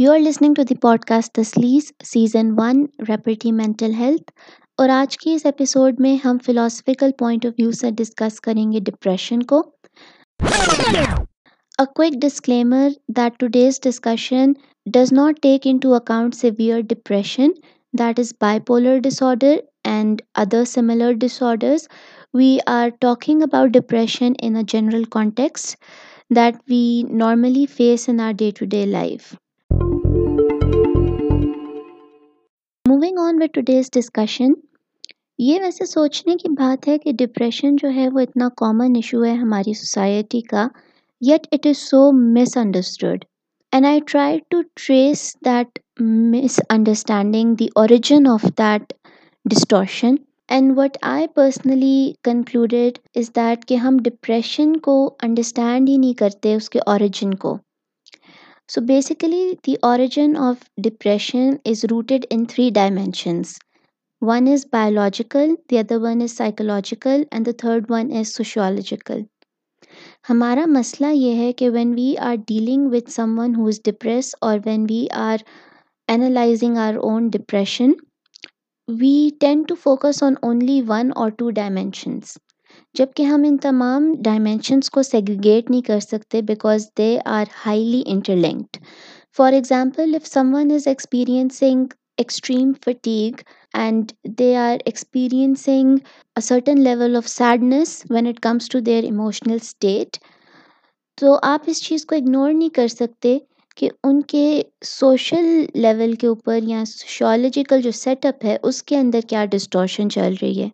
You are listening to the podcast تسلیس season one ریپرٹی mental health اور آج کے اس ایپیسوڈ میں ہم فلاسفیکل پوائنٹ آف ویو سے ڈسکس کریں گے ڈپریشن کو a quick disclaimer that today's discussion does not take into account severe depression that is bipolar disorder and other similar disorders we are talking about depression in a general context that we normally face in our day to day life with today's discussion یہ ویسے سوچنے کی بات ہے کہ depression جو ہے وہ اتنا کامن ایشو ہے ہماری سوسائٹی کا yet it is so misunderstood and I try to trace that misunderstanding the origin of that distortion and what I personally concluded is that کہ ہم ڈپریشن کو انڈرسٹینڈ ہی نہیں کرتے اس کے اوریجن کو so basically the origin of depression is rooted in three dimensions one is biological the other one is psychological and the third one is sociological ہمارا مسئلہ یہ ہے کہ when we are dealing with someone who is depress or when we are analysing our own depression we tend to focus on only one or two dimensions جبکہ ہم ان تمام dimensions کو segregate نہیں کر سکتے because they are highly interlinked for example if someone is experiencing extreme fatigue and they are experiencing level of sadness when it comes to their emotional state تو آپ اس چیز کو اگنور نہیں کر سکتے کہ ان کے سوشل لیول کے اوپر یا سوشولوجیکل جو سیٹ اپ ہے اس کے اندر کیا ڈسٹورشن چل رہی ہے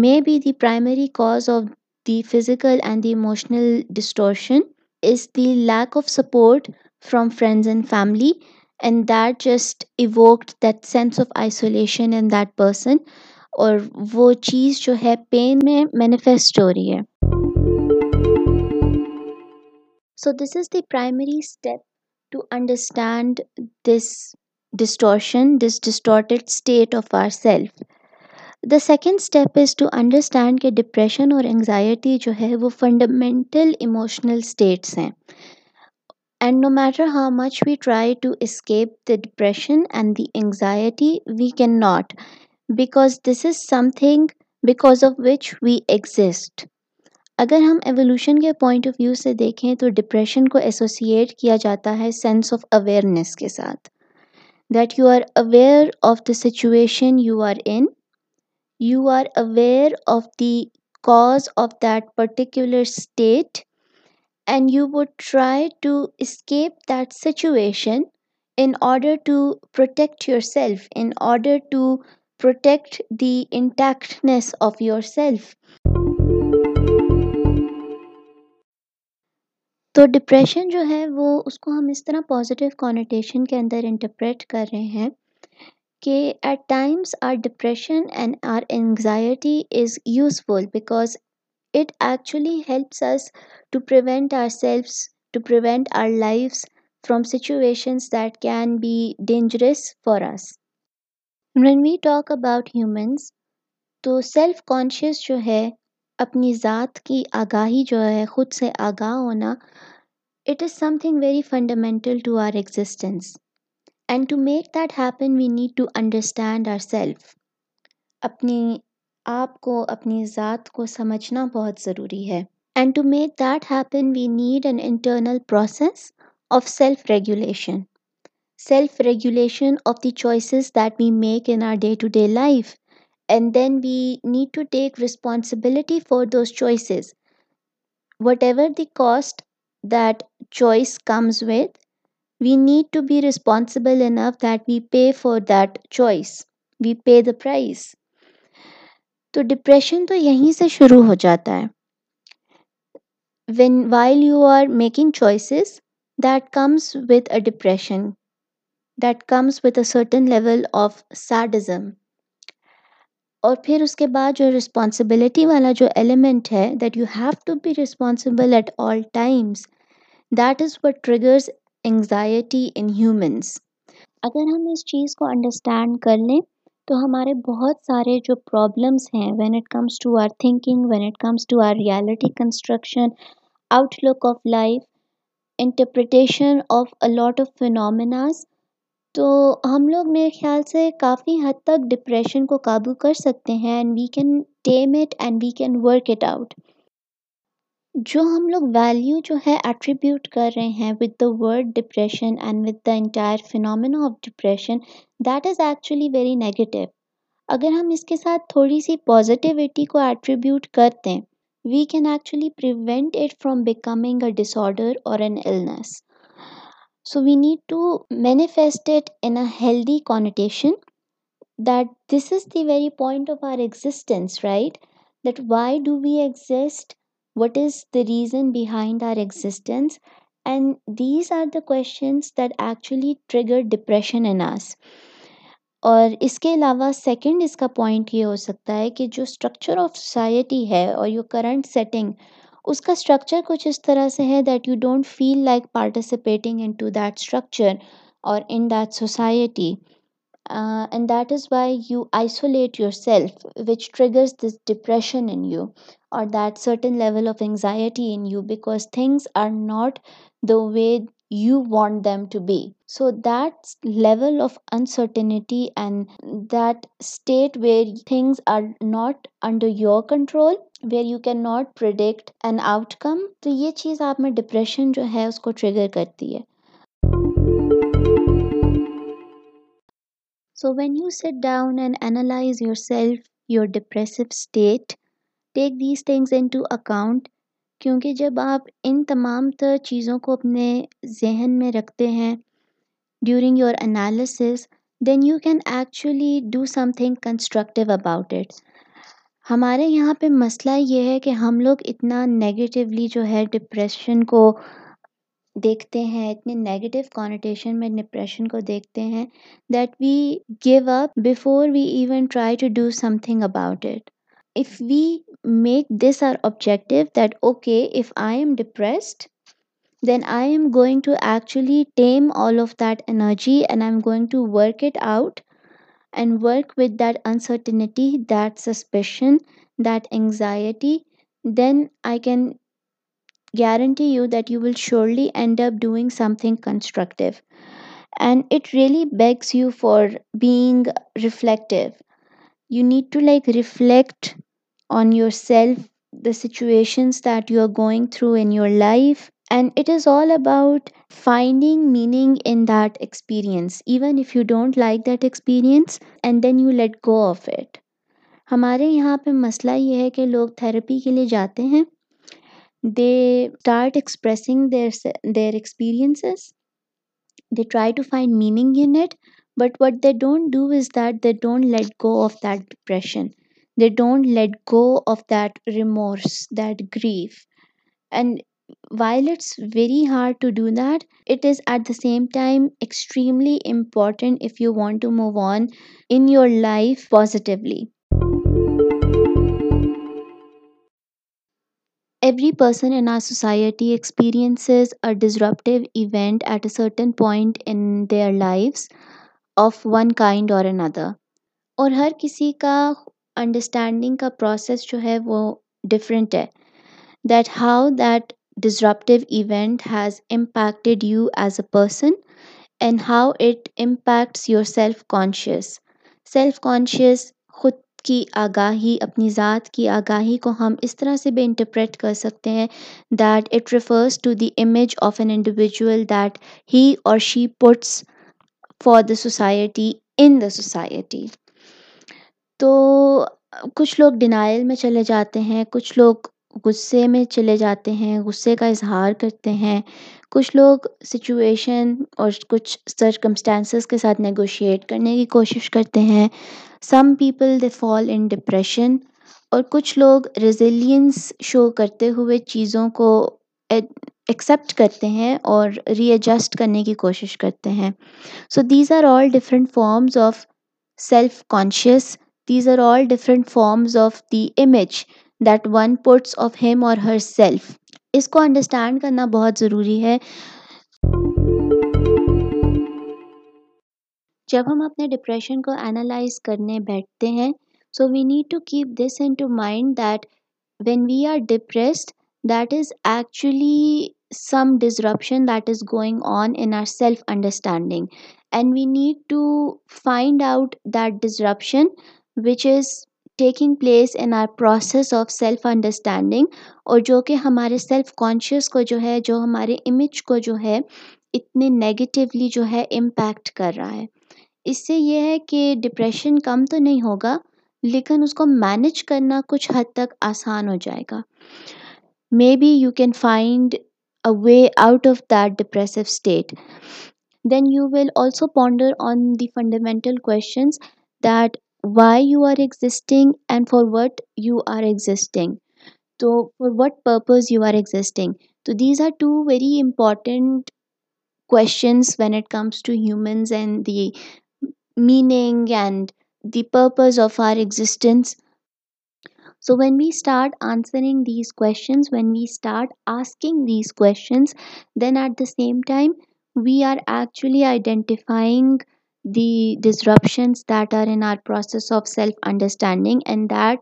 may be the primary cause of the physical and the emotional distortion is the lack of support from friends and family and that just evoked that sense of isolation in that person اور وہ چیز جو ہے pain میں manifest ہو رہی ہے so this is the primary step to understand this distortion this distorted state of our self the second step is to understand کہ ڈپریشن اور انگزائٹی جو ہے وہ فنڈامنٹل ایموشنل اسٹیٹس ہیں and no matter how much we try to escape the depression and the anxiety we can not because this is something because of which we exist اگر ہم evolution کے point of view سے دیکھیں تو depression کو associate کیا جاتا ہے سینس آف اویئرنیس کے ساتھ that you are aware of the situation you are in you are aware of the cause of that particular state and you would try to escape that situation in order to protect yourself in order to protect the intactness of yourself تو depression جو ہے وہ اس کو ہم اس طرح positive connotation کے اندر interpret کر رہے ہیں کہ at times our depression and our anxiety is useful because it actually helps us to prevent ourselves to prevent our lives from situations that can be dangerous for us when we talk about humans تو self conscious جو ہے اپنی ذات کی آگاہی جو ہے خود سے آگاہ ہونا it is something very fundamental to our existence and to make that happen we need to understand our self اپنی آپ کو اپنی ذات کو سمجھنا بہت ضروری ہے and to make that happen we need an internal process of self regulation self regulation of the choices that we make in our day to day life and then we need to take responsibility for those choices whatever the cost that choice comes with we need to be responsible enough that we pay for that choice we pay تو depression تو یہیں سے شروع ہو جاتا ہے when while you are making choices that comes with a depression that comes with a certain level of sadism اور پھر اس کے بعد جو رسپانسبلٹی والا جو ایلیمنٹ ہے that that you have to be at all is what triggers anxiety in humans اگر ہم اس چیز کو انڈرسٹینڈ کر لیں تو ہمارے بہت سارے جو پرابلمس ہیں when it comes to our thinking when it comes to our reality construction outlook of life interpretation of of phenomenas تو ہم لوگ میرے خیال سے کافی حد تک ڈپریشن کو قابو کر سکتے ہیں and we can tame it and we can work it out جو ہم لوگ ویلیو جو ہے ایٹریبیوٹ کر رہے ہیں with the word depression and with the entire phenomena of depression that is actually very negative اگر ہم اس کے ساتھ تھوڑی سی پازیٹیوٹی کو ایٹریبیوٹ کرتے ہیں we can actually prevent it from becoming a disorder or an illness so we need to manifest it in healthy connotation that this is the very point of our existence right that why do we exist what is the reason behind our existence and these are the questions that actually trigger depression in us اور اس کے علاوہ second اس کا point یہ ہو سکتا ہے کہ جو اسٹرکچر آف سوسائٹی ہے اور کرنٹ سیٹنگ اس کا اسٹرکچر کچھ اس طرح سے ہے that you don't feel like participating into that structure or in that society and that is why you isolate yourself which triggers this depression in you or that certain level of anxiety in you because things are not the way you want them to be so that level of uncertainty and that state where things are not under your control where you can not product an outcome تو یہ چیز آپ میں depression جو ہے اس کو trigger کرتی ہے so when you sit down and analyse yourself your depressive state take these things into account کیونکہ جب آپ ان تمام تر چیزوں کو اپنے ذہن میں رکھتے ہیں during your analysis then you can actually do something constructive about it ہمارے یہاں پہ مسئلہ یہ ہے کہ ہم لوگ اتنا نگیٹیولی جو ہے ڈپریشن کو دیکھتے ہیں اتنے نیگیٹو کانٹیشن میں ڈپریشن کو دیکھتے ہیں that we give up before we even try to do something about it if we make this our objective that okay if I am depressed then I am going to actually tame all of that energy and I am going to work it out and work with that uncertainty that suspicion that anxiety then I can guarantee you that you will surely end up doing something constructive and it really begs you for being reflective you need to like reflect on yourself the situations that you are going through in your life and it is all about finding meaning in that experience even if you don't like that experience and then you let go of it ہمارے یہاں پہ مسئلہ یہ ہے کہ لوگ therapy کے لیے جاتے ہیں They start expressing their experiences. They try to find meaning in it, but what they don't do is that they don't let go of that depression. They don't let go of that remorse, that grief. And while it's very hard to do that, it is at the same time extremely important if you want to move on in your life positively. Every person in our society experiences a disruptive event at a certain point in their lives of one kind or other اور ہر کسی کا understanding کا process جو ہے وہ different ہے that how that disruptive event has impacted you as a person and how it impacts your self conscious self conscious خود کی آگاہی اپنی ذات کی آگاہی کو ہم اس طرح سے بھی انٹرپریٹ کر سکتے ہیں that it refers to the image of an individual that he or she puts for the society in the society تو کچھ لوگ ڈینائل میں چلے جاتے ہیں کچھ لوگ غصے میں چلے جاتے ہیں غصے کا اظہار کرتے ہیں کچھ لوگ سچویشن اور کچھ سرکمسٹانسز کے ساتھ نیگوشیٹ کرنے کی کوشش کرتے ہیں some people they fall in depression اور کچھ لوگ ریزیلینس شو کرتے ہوئے چیزوں کو ایکسیپٹ کرتے ہیں اور ری ایڈجسٹ کرنے کی کوشش کرتے ہیں so these are all different forms of self conscious these are all different forms of the image that one puts of him or her self اس کو انڈرسٹینڈ کرنا بہت ضروری ہے جب ہم اپنے ڈپریشن کو اینالائز کرنے بیٹھتے ہیں so we need to keep this and to mind that when we are depressed that is actually some disruption that is going on in our self understanding and we need to find out that disruption which is taking place in our process of self understanding اور جو کہ ہمارے self conscious کو جو ہے جو ہمارے image کو جو ہے اتنے نگیٹیولی جو ہے امپیکٹ کر رہا ہے اس سے یہ ہے کہ ڈپریشن کم تو نہیں ہوگا لیکن اس کو مینج کرنا کچھ حد تک آسان ہو جائے گا may be you can find a way out of that depressive state then you will also ponder on the fundamental why you are existing and for what you are existing تو for what purpose you are existing تو these are two very important questions when it comes to humans and the meaning and the purpose of our existence. So, when we start answering these questions, when we start asking these questions, then at the same time, we are actually identifying the disruptions that are in our process of self understanding, and that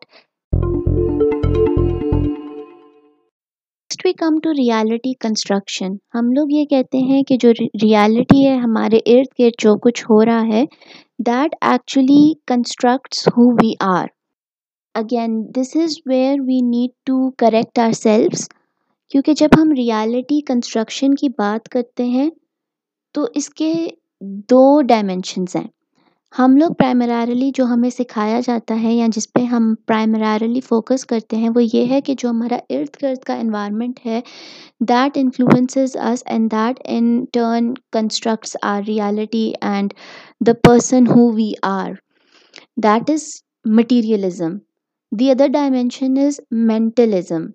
next we come to reality construction ہم لوگ یہ کہتے ہیں کہ جو reality ہے ہمارے ارد گرد جو کچھ ہو رہا ہے that actually constructs who we are again this is where we need to correct ourselves کیونکہ جب ہم ریالٹی کنسٹرکشن کی بات کرتے ہیں تو اس کے دو ڈائمینشنز ہیں ہم لوگ پرائمرارلی جو ہمیں سکھایا جاتا ہے یا جس پہ ہم پرائمرارلی فوکس کرتے ہیں وہ یہ ہے کہ جو ہمارا ارد گرد کا انوائرمنٹ ہے that influences us and that in turn constructs our reality and the person who we are that is materialism the other dimension is mentalism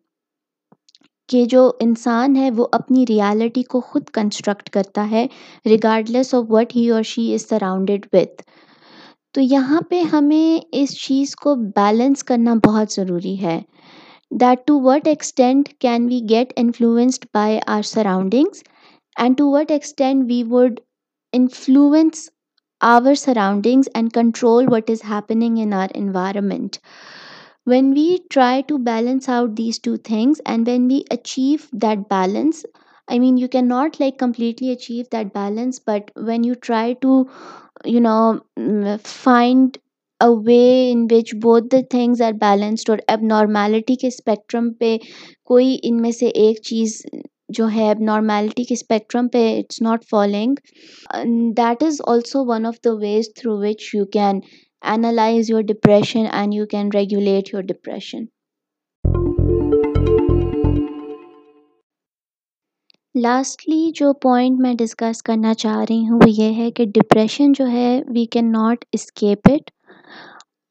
کہ جو انسان ہے وہ اپنی ریالٹی کو خود کنسٹرکٹ کرتا ہے regardless of what he or she is surrounded with تو یہاں پہ ہمیں اس چیز کو بیلنس کرنا بہت ضروری ہے that to what extent can we get influenced by our surroundings and to what extent we would influence our surroundings and control what is happening in our environment when we try to balance out these two things and when we achieve that balance I mean you can not like completely achieve that balance but when you try to you know find a way in which both the things are balanced اور اب normality کے spectrum پہ کوئی ان میں سے ایک چیز جو ہے اب نارمیلٹی کے اسپیکٹرم پہ it's not following that is also one of the ways through which you can analyse your depression and you can regulate your depression lastly جو پوائنٹ میں ڈسکس کرنا چاہ رہی ہوں وہ یہ ہے کہ ڈپریشن جو ہے we can not escape it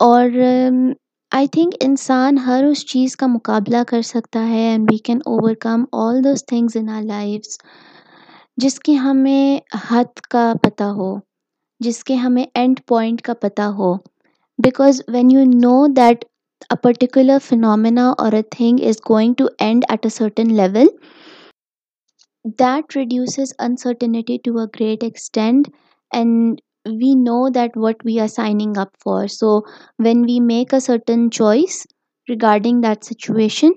اور آئی um, تھنک انسان ہر اس چیز کا مقابلہ کر سکتا ہے and we can overcome all those things in our lives جس کی ہمیں حد کا پتہ ہو جس کے ہمیں اینڈ پوائنٹ کا پتہ ہو because when you know that a particular phenomena or a thing is going to end at a certain level that روس uncertainty to a great extend and we know that what we are signing up for so when we make a certain choice regarding that situation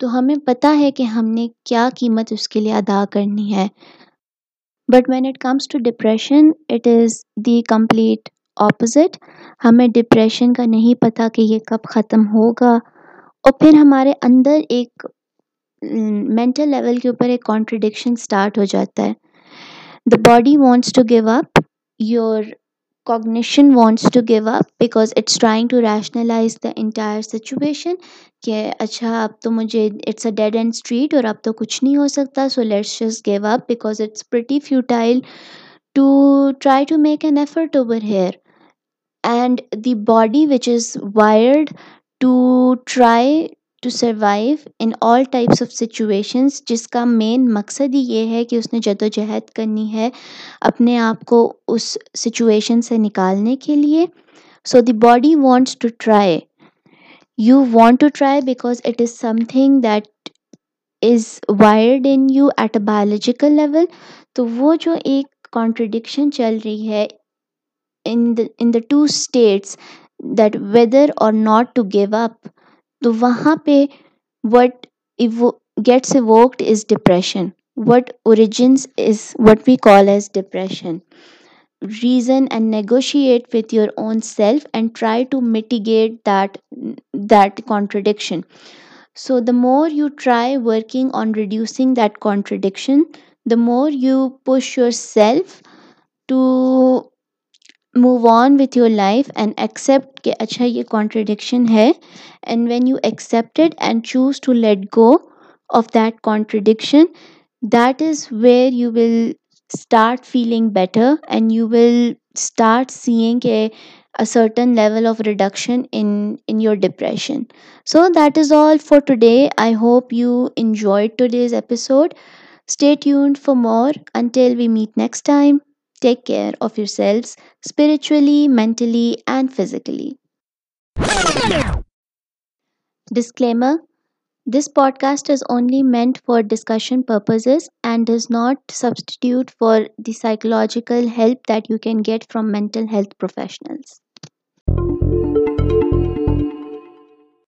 تو ہمیں پتہ ہے کہ ہم نے کیا قیمت اس کے لیے ادا کرنی ہے but when it comes to depression it is the complete opposite ہمیں ڈپریشن کا نہیں پتا کہ یہ کب ختم ہوگا اور پھر ہمارے اندر ایک مینٹل لیول کے اوپر ایک کانٹریڈکشن اسٹارٹ ہو جاتا ہے the body wants to give up your cognition wants to give up because it's trying to rationalise the entire situation کہ اچھا اب تو مجھے it's a dead end street اور اب تو کچھ نہیں ہو سکتا so let's just give up because it's pretty futile to try to make an effort over here and the body which is wired to try to survive in all types of situations جس کا مین مقصد ہی یہ ہے کہ اس نے جد و جہد کرنی ہے اپنے آپ کو اس سچویشن سے نکالنے کے لیے so the body wants to try you want to try because it is something that is wired in you at a biological level تو وہ جو ایک کانٹرڈکشن چل رہی ہے in the two states that whether or not to give up تو وہاں پہ what gets evoked is depression what originates is what we call as depression reason and negotiate with your own self and try to mitigate that that contradiction so the more you try working on reducing that contradiction the more you push yourself to move on with your life and accept کہ اچھا یہ contradiction ہے and when you accepted and choose to let go of that contradiction that is where you will start feeling better and you will start seeing a certain level of reduction in your depression so that is all for today I hope you enjoy episode stay tune for more until we meet next time Take care of yourselves spiritually, mentally, and physically. Disclaimer: this podcast is only meant for discussion purposes and does not substitute for the psychological help that you can get from mental health professionals.